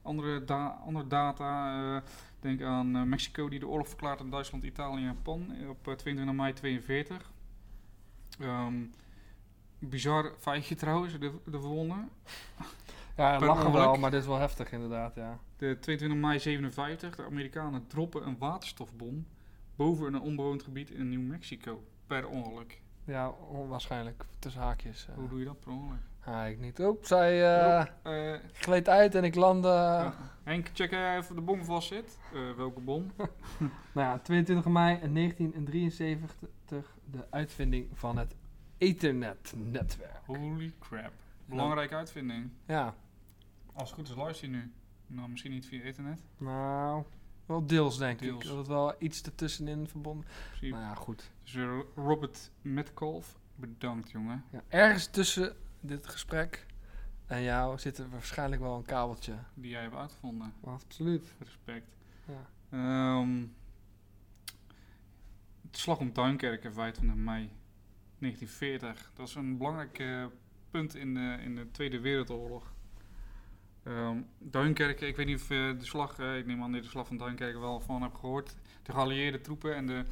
Andere, da andere data, eh, denk aan eh, Mexico die de oorlog verklaart aan Duitsland, Italië en Japan op eh, 22 mei 42. Ehm, bizar feitje trouwens, de, de volgende. Ja, lachen wel, maar dit is wel heftig inderdaad, ja. De 22 mei 57, de Amerikanen droppen een waterstofbom boven een onbewoond gebied in New Mexico. Per ongeluk. Ja, onwaarschijnlijk. Tussen haakjes. eh. Hoe doe je dat per ongeluk? Ja, ik niet. Oep, zij eh Eh, gleed uit en ik landde... ja. Henk, check even of de bom vast zit. Welke bom? Nou ja, 22 mei 1973 de uitvinding van het Ethernet-netwerk. Holy crap. Belangrijke uitvinding. Ja, Als het goed is luister je nu. Nou, misschien niet via internet. nou, wel deels denk Deels. ik. Dat het wel iets ertussenin verbonden... Je. Nou ja, goed. Dus eh, Robert Metcalf, bedankt jongen. Ja, ergens tussen dit gesprek en jou zit er waarschijnlijk wel een kabeltje. Die jij hebt uitgevonden. Absoluut. Respect. Ja. Ehm, het slag om Duinkerken, 25 mei 1940. Dat is een belangrijk eh, punt in de, in de Tweede Wereldoorlog. Ehm, Duinkerken, ik weet niet of je de slag, eh, ik neem aan dat de slag van Duinkerken wel van hebt gehoord. De geallieerde troepen en de,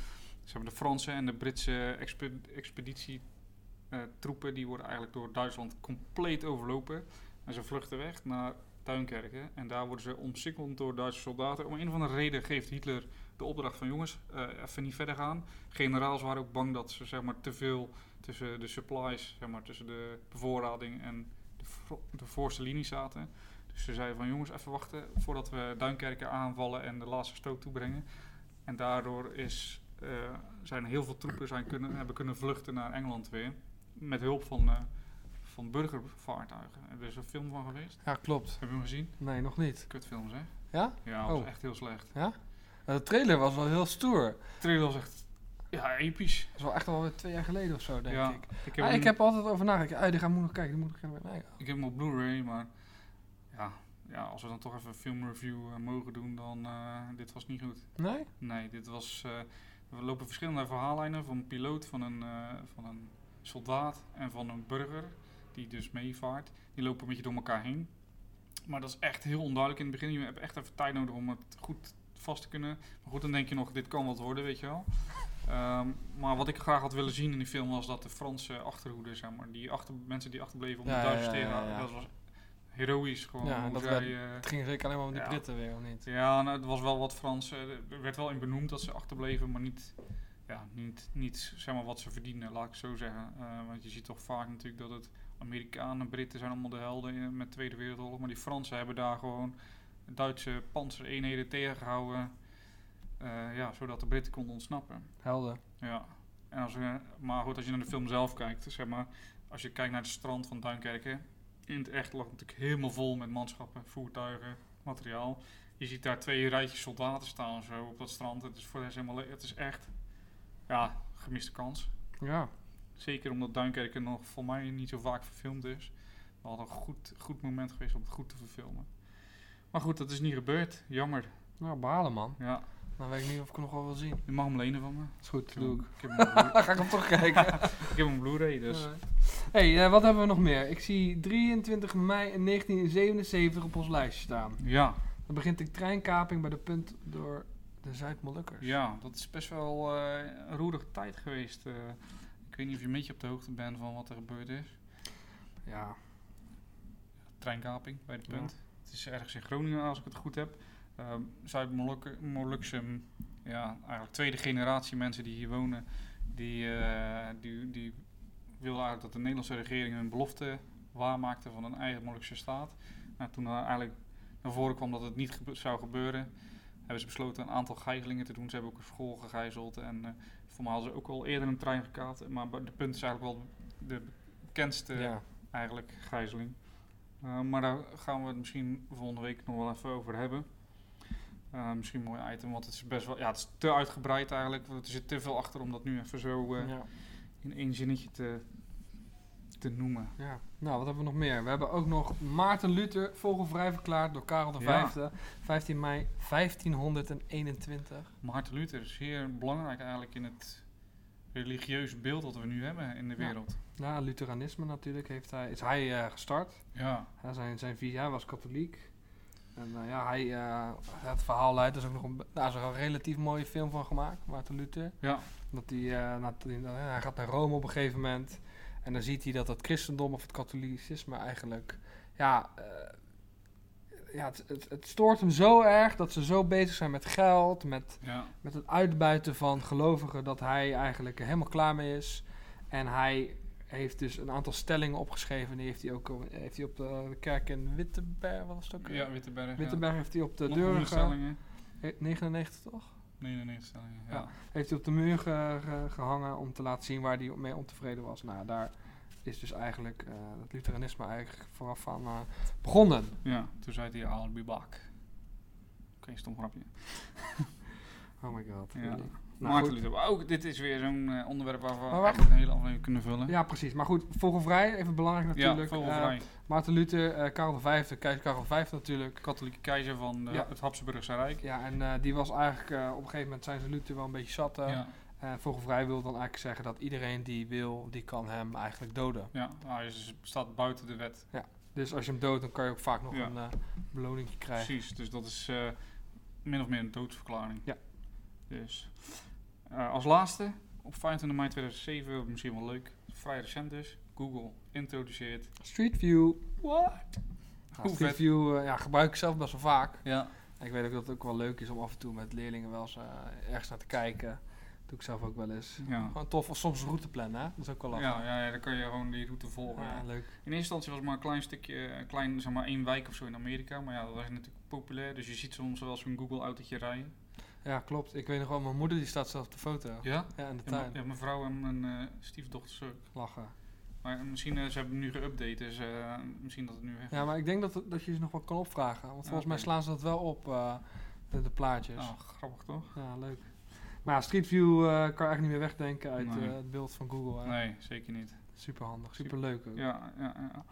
ze hebben de Franse en de Britse expe- expeditietroepen, die worden eigenlijk door Duitsland compleet overlopen. En ze vluchten weg naar Duinkerken. En daar worden ze omsingeld door Duitse soldaten. Om een of andere reden geeft Hitler de opdracht van jongens, eh, even niet verder gaan. Generaals waren ook bang dat ze zeg maar, te veel tussen de supplies, zeg maar, tussen de bevoorrading en de, de voorste linie zaten. Dus ze zeiden van jongens, even wachten voordat we Duinkerken aanvallen en de laatste stoot toebrengen. En daardoor is, eh, zijn heel veel troepen zijn kunnen, hebben kunnen vluchten naar Engeland weer. Met hulp van, eh, van burgervaartuigen. Er is een film van geweest. Ja, klopt. Heb je hem gezien? Nee, nog niet. Kutfilms, hè? Ja? Ja, dat was Oh. echt heel slecht. Ja? Nou, de trailer was wel heel stoer. De trailer was echt ja, episch. Dat is wel echt al twee jaar geleden of zo, denk ja, ik. ik heb, Ah, ik heb altijd over nagedacht. Ah, die gaan moet nog kijken, die moet nog kijken. Nee, ik heb hem op Blu-ray, maar ja, ja, als we dan toch even een filmreview eh, mogen doen, dan uh, dit was niet goed. nee? Nee, dit was. Uh, we lopen verschillende verhaallijnen van een piloot, van een, van een soldaat en van een burger die dus meevaart. Die lopen een beetje door elkaar heen. Maar dat is echt heel onduidelijk in het begin. Je hebt echt even tijd nodig om het goed vast te kunnen. Maar goed, dan denk je nog, dit kan wat worden, weet je wel. Um, maar wat ik graag had willen zien in die film was dat de Franse achterhoede, zeg maar, die achter, mensen die achterbleven om de Duitsers ja, tegen ja, ja. dat was heroïs gewoon. Ja, hoe dat zij, eh, Het ging zeker alleen maar om die Ja. Britten weer, of niet? ja, nou, het was wel wat Frans. eh, er werd wel in benoemd dat ze achterbleven, maar niet, ja, niet, niet zeg maar, wat ze verdienen, laat ik het zo zeggen. Eh, want je ziet toch vaak natuurlijk dat het Amerikanen, Britten zijn allemaal de helden in, met de Tweede Wereldoorlog. Maar die Fransen hebben daar gewoon Duitse panzereenheden tegengehouden. eh, ja, zodat de Britten konden ontsnappen. Helden. Ja, en als we, maar goed, als je naar de film zelf kijkt, zeg maar, als je kijkt naar het strand van Duinkerken, in het echt lag het natuurlijk helemaal vol met manschappen, voertuigen, materiaal. Je ziet daar twee rijtjes soldaten staan zo op dat strand. Het is voor rest helemaal, le- het is echt, ja, gemiste kans. Ja. Zeker omdat Duinkerken nog voor mij niet zo vaak verfilmd is. We hadden een goed, goed moment geweest om het goed te verfilmen. Maar goed, dat is niet gebeurd. Jammer. Nou, behalen man. Ja, Dan weet ik niet of ik hem nog wel wil zien. je mag hem lenen van me. Is goed, Ik heb doe ik. hem- ik heb hem ga ik hem toch kijken. ik heb hem op Blu-ray, dus... hey, eh, wat hebben we nog meer? Ik zie 23 mei 1977 op ons lijstje staan. Ja, Dan begint de treinkaping bij de punt door de Zuid-Molukkers. Ja, dat is best wel eh, een roerige tijd geweest. eh. ik weet niet of je een beetje op de hoogte bent van wat er gebeurd is. Ja. Treinkaping bij de Ja. punt. Het is ergens in Groningen, als ik het goed heb. Uh, Zuid-Molukse, ja, eigenlijk tweede generatie mensen die hier wonen, die, eh, die, die wilden eigenlijk dat de Nederlandse regering hun belofte waarmaakte van een eigen Molukse staat. Nou, toen er eigenlijk naar voren kwam dat het niet gebe- zou gebeuren, hebben ze besloten een aantal gijzelingen te doen. Ze hebben ook een school gegijzeld en eh voor mij hadden ze ook al eerder een trein gekaapt. Maar de punt is eigenlijk wel de bekendste ja. eigenlijk gijzeling. Uh, maar daar gaan we het misschien volgende week nog wel even over hebben. Uh, misschien een mooi item, want het is best wel, ja, het is te uitgebreid eigenlijk. Er zit te veel achter om dat nu even zo uh, ja. in één zinnetje te, te noemen. Ja. Nou, wat hebben we nog meer? We hebben ook nog Maarten Luther vogelvrij verklaard door Karel V. Ja. 15 mei 1521. Maarten Luther is zeer belangrijk eigenlijk in het religieuze beeld dat we nu hebben in de wereld. Ja, Lutheranisme natuurlijk heeft hij, is hij eh, gestart. Ja, Ja, zijn, zijn hij was katholiek. En eh, ja, hij, eh, het verhaal leidt, is ook nog een, daar is er een relatief mooie film van gemaakt, Maarten Luther. ja, Dat hij, eh, na- nou ja, hij gaat naar Rome op een gegeven moment. En dan ziet hij dat het christendom of het katholicisme eigenlijk... Ja, eh, ja het, het, het stoort hem zo erg dat ze zo bezig zijn met geld, met, ja, met het uitbuiten van gelovigen, dat hij eigenlijk helemaal klaar mee is. En hij heeft dus een aantal stellingen opgeschreven. Die heeft hij ook heeft hij op de, kerk in Wittenberg, wat was het ook? ja Wittenberg. Wittenberg heeft hij op de. Nog deur... ge- stellingen. eh, 99 toch? Nee, nee, nee, stellingen. Ja. Ja. Heeft hij op de muur ge- ge- gehangen om te laten zien waar hij mee ontevreden was. Nou, daar is dus eigenlijk eh, het Lutheranisme eigenlijk vooraf aan eh, begonnen. Ja, toen zei hij, I'll be back. Oké, stom grapje. Oh my god. Ja. really. Nou, Maarten. Luther. Ook dit is weer zo'n eh, onderwerp waarvan we Maar een hele aflevering kunnen vullen. Ja, precies. Maar goed, vogelvrij, even belangrijk ja natuurlijk. vogelvrij. Eh, Maarten Luther, eh, Karel V, keizer Karel V natuurlijk. Katholieke keizer van Ja. het Habsburgse Rijk. Ja, en die was eigenlijk, op een gegeven moment zijn ze Luther wel een beetje zat. ja, En vogelvrij wil dan eigenlijk zeggen dat iedereen die wil, die kan hem eigenlijk doden. ja. Hij is- staat buiten de wet. Dus als je hem doodt, dan kan je ook vaak nog Ja. een beloning krijgen. Precies, dus dat is min of meer een doodsverklaring. Ja. Dus eh, als laatste, op 25 mei 2007, misschien wel leuk, vrij recent dus, Google introduceert. Street View. What? Ja, Street. View eh, ja, gebruik ik zelf best wel vaak. Ja. En ik weet ook dat het ook wel leuk is om af en toe met leerlingen wel eens eh, ergens naar te kijken. doe ik zelf ook wel eens. Ja. Gewoon tof, of soms een route plannen, hè? Dat is ook wel lachen. Ja, ja, ja, dan kan je gewoon die route volgen. Ja, leuk. In eerste instantie was het maar een klein stukje, een klein, zeg maar één wijk of zo in Amerika. Maar ja, dat was natuurlijk populair. Dus je ziet soms wel zo'n Google-autootje rijden. Ja, klopt. Ik weet nog wel, mijn moeder die staat zelf op de foto. Ja? Ja, in de tuin. mijn- ja, mijn vrouw en mijn eh stiefdochters ook. Lachen. Maar misschien, eh, ze hebben nu geüpdate, dus eh, misschien dat het nu weg Ja, maar ik denk dat, dat je ze nog wel kan opvragen. Want volgens mij slaan ze dat wel op, de, de plaatjes. Oh, grappig toch? Ja, leuk. Maar Street View kan eigenlijk niet meer wegdenken uit Nee. het beeld van Google. Hè? Nee, zeker niet. Super handig, super leuk ook. Ja, ja, ja.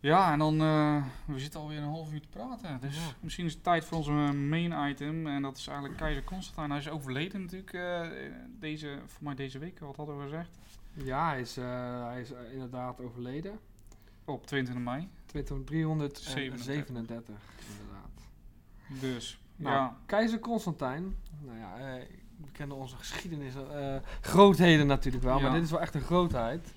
Ja, en dan, eh, we zitten alweer een half uur te praten. Dus Ja. misschien is het tijd voor onze main item. En dat is eigenlijk keizer Constantijn. Hij is overleden natuurlijk uh, deze, voor mij deze week. Wat hadden we gezegd? Ja, hij is, uh, hij is uh, inderdaad overleden. Op 22 mei. 337, inderdaad. Dus, nou, ja. Keizer Constantijn. Nou ja, eh, we kennen onze geschiedenis. grootheden natuurlijk wel, Ja. maar dit is wel echt een grootheid.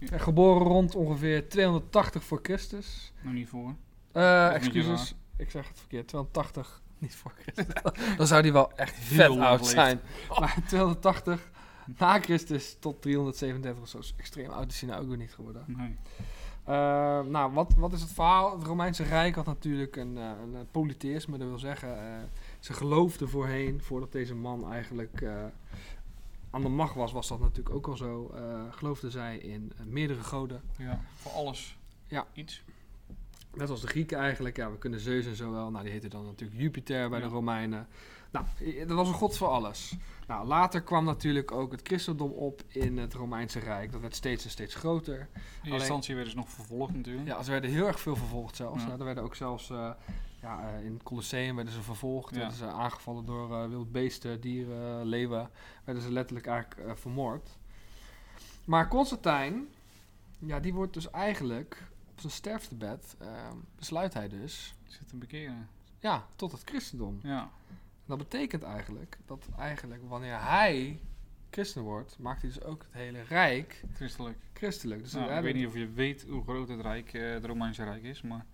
Geboren rond ongeveer 280 voor Christus. Nog niet voor. Beetje excuses, ik zeg het verkeerd. 280, niet voor Christus. Dan zou die wel echt vet oud zijn. Maar 280 na Christus tot 337 of zo. is Extreem oud is hij nou ook weer niet geworden. Nee. Eh, nou, wat, wat is het verhaal? Het Romeinse Rijk had natuurlijk een, eh, een polytheïsme. Dat wil zeggen, ze geloofden voorheen, voordat deze man eigenlijk aan de macht was, was dat natuurlijk ook al zo. eh geloofden zij in eh, meerdere goden. Ja, voor alles. Ja. Iets. Net als de Grieken eigenlijk. Ja, we kunnen Zeus en zo wel. Nou, die heette dan natuurlijk Jupiter bij Ja. de Romeinen. Nou, dat was een god voor alles. Nou, later kwam natuurlijk ook het christendom op in het Romeinse Rijk. Dat werd steeds en steeds groter. In Alleen- instantie werden ze nog vervolgd natuurlijk. Ja, ze werden heel erg veel vervolgd zelfs. Ja. Ja. er werden ook zelfs eh, ja, eh, in het Colosseum werden ze vervolgd. Werden ze aangevallen door eh wild beesten, dieren, leeuwen. Werden ze letterlijk eigenlijk eh, vermoord. Maar Constantijn, ja, die wordt dus eigenlijk op zijn sterftebed, eh, besluit hij dus, Zit te bekeren. ja, tot het christendom. Ja. Dat betekent eigenlijk dat eigenlijk wanneer hij christen wordt, maakt hij dus ook het hele rijk Christelijk. christelijk. Dus Nou, ik weet niet of je weet hoe groot het Rijk, eh, het Romeinse Rijk is, maar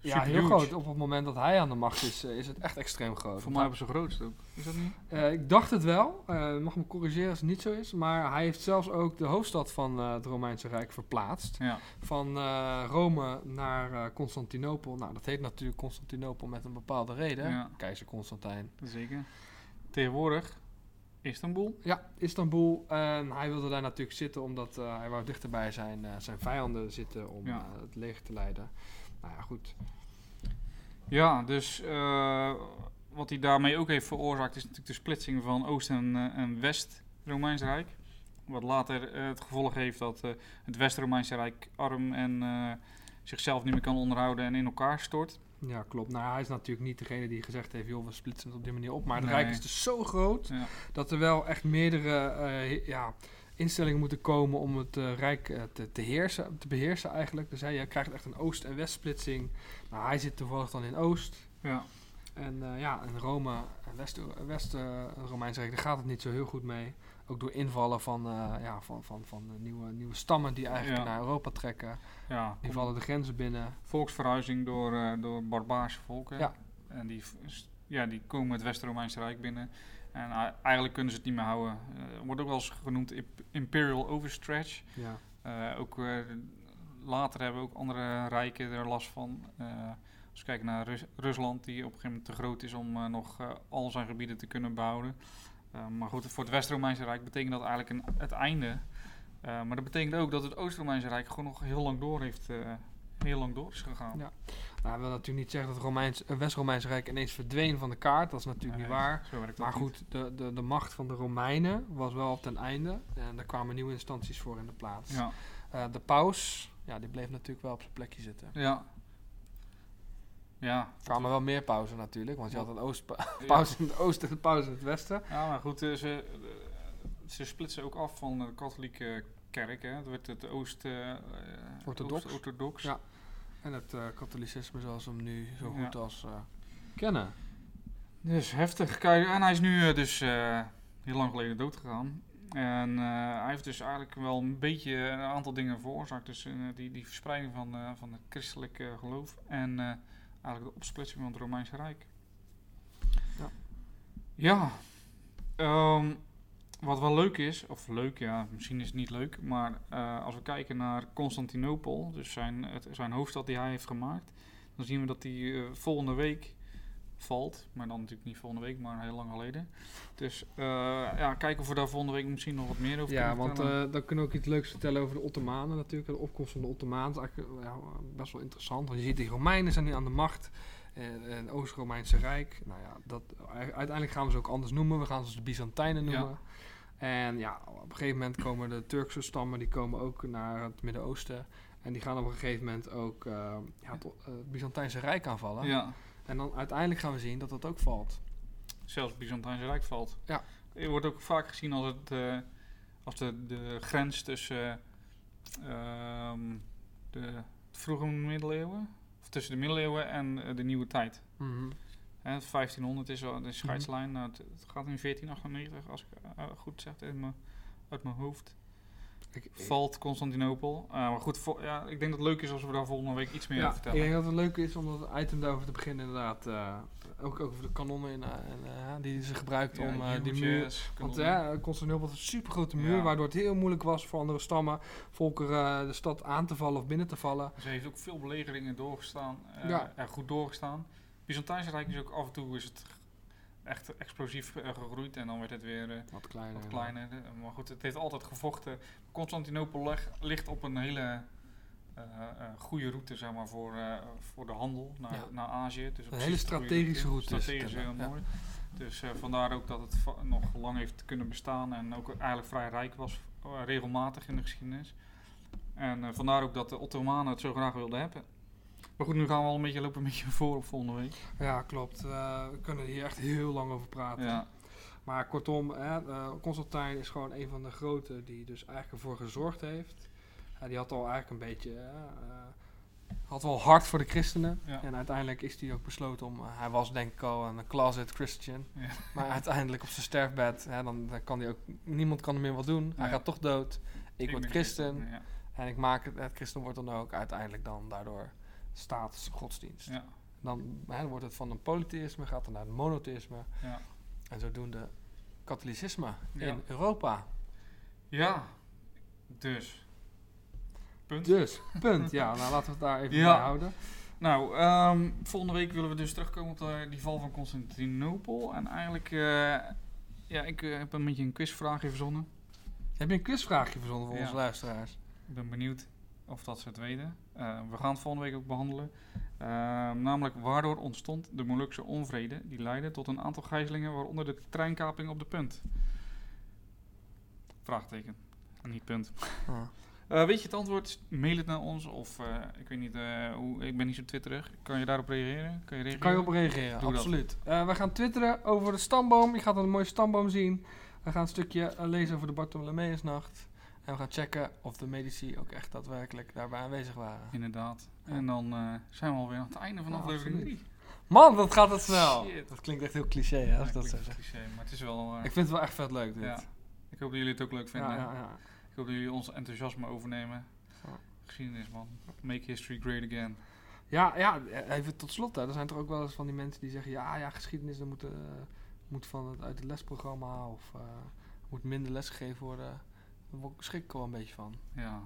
Ja, heel groot. Op het moment dat hij aan de macht is, eh, is het echt extreem groot. Voor mij hebben ze grootst ook. Is dat niet? Eh, ik dacht het wel. Eh mag me corrigeren als het niet zo is. Maar hij heeft zelfs ook de hoofdstad van het Romeinse Rijk verplaatst. Ja. Van Rome naar Constantinopel. Nou, dat heet natuurlijk Constantinopel met een bepaalde reden. Ja. Keizer Constantijn. Zeker. Tegenwoordig Istanbul. Ja, Istanbul. En hij wilde daar natuurlijk zitten omdat hij wou dichter bij zijn, zijn vijanden zitten om Ja. het leger te leiden. Nou ja, goed. Ja, dus eh, wat hij daarmee ook heeft veroorzaakt is natuurlijk de splitsing van Oost- en, eh, en West-Romeins Rijk. Wat later eh, het gevolg heeft dat het West-Romeinse Rijk arm en zichzelf niet meer kan onderhouden en in elkaar stort. Ja, klopt. Nou, hij is natuurlijk niet degene die gezegd heeft, joh, we splitsen het op die manier op. Maar het Nee. Rijk is dus zo groot Ja. dat er wel echt meerdere ja, instellingen moeten komen om het eh, Rijk eh, te, te, heersen, te beheersen eigenlijk. Dus hij je krijgt echt een Oost- en Westsplitsing. Nou, hij zit toevallig dan in Oost. Ja. En eh, ja, in Rome, en West, West eh, Romeinse Rijk, daar gaat het niet zo heel goed mee. Ook door invallen van, ja, van, van, van nieuwe, nieuwe stammen die eigenlijk Ja. naar Europa trekken. ja. Die vallen de grenzen binnen. Volksverhuizing door, door barbaarse volken. Ja. En die, ja, die komen het West-Romeinse Rijk binnen. En eigenlijk kunnen ze het niet meer houden. Eh, wordt ook wel eens genoemd imp- Imperial Overstretch. Ja. Eh, ook eh, later hebben ook andere rijken er last van. Als we kijken naar Rus- Rusland, die op een gegeven moment te groot is om nog al zijn gebieden te kunnen behouden. Eh, maar goed, voor het West-Romeinse Rijk betekent dat eigenlijk een, het einde. Maar dat betekent ook dat het Oost-Romeinse Rijk gewoon nog heel lang door heeft, heel lang door is gegaan. Ja. Nou, dat wil natuurlijk niet zeggen dat het Romeins, eh, West-Romeinse Rijk ineens verdween van de kaart. Dat is natuurlijk Nee, niet waar. Maar niet. goed, de, de, de macht van de Romeinen was wel op ten einde. En er kwamen nieuwe instanties voor in de plaats. Ja, Eh, de paus, ja, die bleef natuurlijk wel op zijn plekje zitten. ja. Ja. Er kwamen wel meer pauzen natuurlijk, want je had een oost Ja. paus in het oosten en een paus in het westen. Ja, maar goed, eh, ze, ze splitsen ook af van de katholieke kerk. Hè. Het werd het Oost... eh, eh, Orthodox. Oost-orthodox. Ja. En het eh, katholicisme zoals we hem nu zo Ja. goed als eh, kennen. Dus heftig. Kijk, en hij is nu dus eh, heel lang geleden dood gegaan. En eh, hij heeft dus eigenlijk wel een beetje een aantal dingen veroorzaakt. Dus eh, die, die verspreiding van, eh, van het christelijke geloof. En eh, eigenlijk de opsplitsing van het Romeinse Rijk. Ja. Ja. Ehm, wat wel leuk is, of leuk, ja, misschien is het niet leuk. Maar eh, als we kijken naar Constantinopel, dus zijn, het, zijn hoofdstad die hij heeft gemaakt. Dan zien we dat die eh, volgende week valt. Maar dan natuurlijk niet volgende week, maar heel lang geleden. Dus eh, ja, kijken of we daar volgende week misschien nog wat meer over Ja, kunnen want vertellen. eh, dan kunnen we ook iets leuks vertellen over de Ottomanen natuurlijk. De opkomst van de Ottomanen is eigenlijk ja, best wel interessant. Want je ziet, die Romeinen zijn nu aan de macht. En Oost-Romeinse Rijk. Nou ja, dat, uiteindelijk gaan we ze ook anders noemen. We gaan ze de Byzantijnen Ja. noemen. En ja, op een gegeven moment komen de Turkse stammen, die komen ook naar het Midden-Oosten. En die gaan op een gegeven moment ook eh, ja, het, eh, het Byzantijnse Rijk aanvallen. ja, En dan uiteindelijk gaan we zien dat dat ook valt. zelfs het Byzantijnse Rijk valt. Ja. Het wordt ook vaak gezien als, het, eh, als de, de grens tussen eh, ehm, de vroege middeleeuwen, tussen de middeleeuwen en eh, de nieuwe tijd. Mhm. Hè, het 1500 is wel de scheidslijn. Nou, het, het gaat in 1498, als ik eh, goed zeg uit mijn hoofd. Ik, valt Constantinopel. Eh, maar goed, ja, ik denk dat het leuk is als we daar volgende week iets meer ja, over ik vertellen. denk dat het leuk is om dat item daarover te beginnen inderdaad. eh, ook over de kanonnen in, eh, en, die ze gebruikt om die muur... Want ja, Constantinopel had een super grote muur, waardoor het heel moeilijk was voor andere stammen, volkeren de stad aan te vallen of binnen te vallen. Ze heeft ook veel belegeringen doorgestaan. Ja. ja. goed doorgestaan. Byzantijnse Rijk is ook af en toe is het echt explosief eh, gegroeid en dan werd het weer eh, Wat kleiner. wat kleiner. Eh, maar goed, het heeft altijd gevochten. Constantinopel leg- ligt op een hele goede route zeg maar, voor, voor de handel naar, Ja. naar Azië. Dus Een hele strategische route Strategisch heel mooi. Dus vandaar ook dat het nog lang heeft kunnen bestaan en ook eigenlijk vrij rijk was, regelmatig in de geschiedenis. En vandaar ook dat de Ottomanen het zo graag wilden hebben. Maar goed, nu gaan we al een beetje lopen een beetje voor op volgende week. Ja, klopt. Eh, we kunnen hier echt heel lang over praten. Ja, Maar kortom, hè, eh, Constantijn is gewoon een van de grote die dus eigenlijk ervoor gezorgd heeft. Ja, die had al eigenlijk een beetje, eh, had wel hard voor de christenen. Ja. En uiteindelijk is hij ook besloten om, hij was denk ik al een closet Christian. Ja. Maar uiteindelijk op zijn sterfbed, hè, dan, dan kan hij ook, niemand kan er meer wat doen. Hij gaat toch dood. Ik, word christen. En ik maak het, het christen wordt dan ook uiteindelijk dan daardoor staatsgodsdienst. Ja. Dan, dan wordt het van een polytheïsme, gaat het naar een monotheïsme. Ja. En zodoende katholicisme Ja. in Europa. ja, dus. Punt. Dus, punt. Ja, nou laten we het daar even bij houden. Nou, ehm, volgende week willen we dus terugkomen op de, die val van Constantinopel. En eigenlijk, eh, ja, ik eh, heb een beetje een quizvraagje verzonnen. Heb je een quizvraagje verzonnen voor onze luisteraars? Ik ben benieuwd of dat ze het weten. Eh, we gaan het volgende week ook behandelen. Ehm, namelijk, waardoor ontstond de Molukse onvrede die leidde tot een aantal gijzelingen, waaronder de treinkaping op de punt? Vraagteken. Niet punt. Ah. Eh, weet je het antwoord? Mail het naar ons. Of eh, ik weet niet, hoe, ik ben niet zo twitterig. Kan je daarop reageren? Kan je reageren? Kan je op reageren, Doe absoluut. We gaan twitteren over de stamboom. Je gaat een mooie stamboom zien. We gaan een stukje lezen over de Bartholomeusnacht. En we gaan checken of de medici ook echt daadwerkelijk daarbij aanwezig waren. Inderdaad. En dan eh, zijn we alweer aan het einde van Ja, aflevering absoluut. 3. Man, dat gaat het snel. Shit. Dat klinkt echt heel cliché, hè, als dat zo zeg. cliché, maar het is wel... eh, Ik vind het wel echt vet leuk, dit. ja. Ik hoop dat jullie het ook leuk vinden. ja, ja, ja. Ik hoop dat jullie ons enthousiasme overnemen. Ja. Geschiedenis, man. Make history great again. Ja, ja, even tot slot. Hè. Er zijn toch ook wel eens van die mensen die zeggen... ja, ja geschiedenis dat moet, eh, moet van het, uit het lesprogramma... of moet minder lesgegeven worden. Daar schrik ik wel een beetje van. Ja.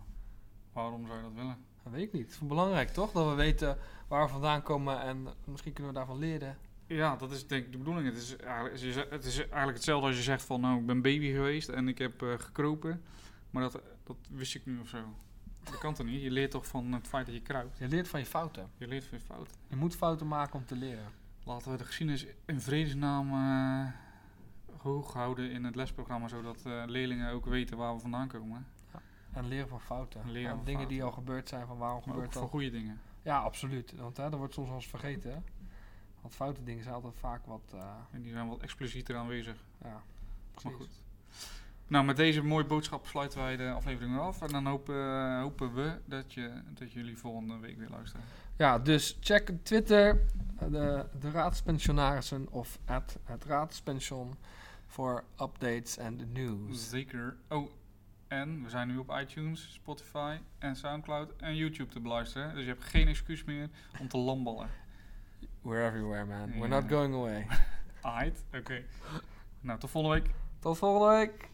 Waarom zou je dat willen? Dat weet ik niet. Het is belangrijk, toch? Dat we weten waar we vandaan komen... en misschien kunnen we daarvan leren. Ja, dat is denk ik de bedoeling. Het is eigenlijk, het is eigenlijk hetzelfde als je zegt van... nou, ik ben baby geweest en ik heb eh, gekropen. Maar dat, dat wist ik nu of zo. Dat kan toch niet? Je leert toch van het feit dat je kruipt? Je leert van je fouten. Je leert van je fouten. Je moet fouten maken om te leren. Laten we de geschiedenis in vredesnaam eh, hoog houden in het lesprogramma... zodat eh, leerlingen ook weten waar we vandaan komen. En leren van fouten. Leren En van dingen die al gebeurd zijn, van waarom Maar gebeurt voor dat? goede dingen. Ja, absoluut. Want hè, dat wordt soms wel eens vergeten. Hè? Want foute dingen zijn altijd vaak wat... eh, En die zijn wat explicieter aanwezig. ja, Maar precies. goed. Nou, met deze mooie boodschap sluiten wij de aflevering af. En dan hopen, hopen we dat, je, dat jullie volgende week weer luisteren. Ja, dus check Twitter, eh, de, de raadspensionarissen of at het raadspension voor updates en de news. Zeker. Oh, en we zijn nu op iTunes, Spotify en Soundcloud en YouTube te beluisteren. Dus je hebt geen excuus meer om te lamballen. We're everywhere, man. We're not going away. Aight, oké. Nou, tot volgende week. Tot volgende week.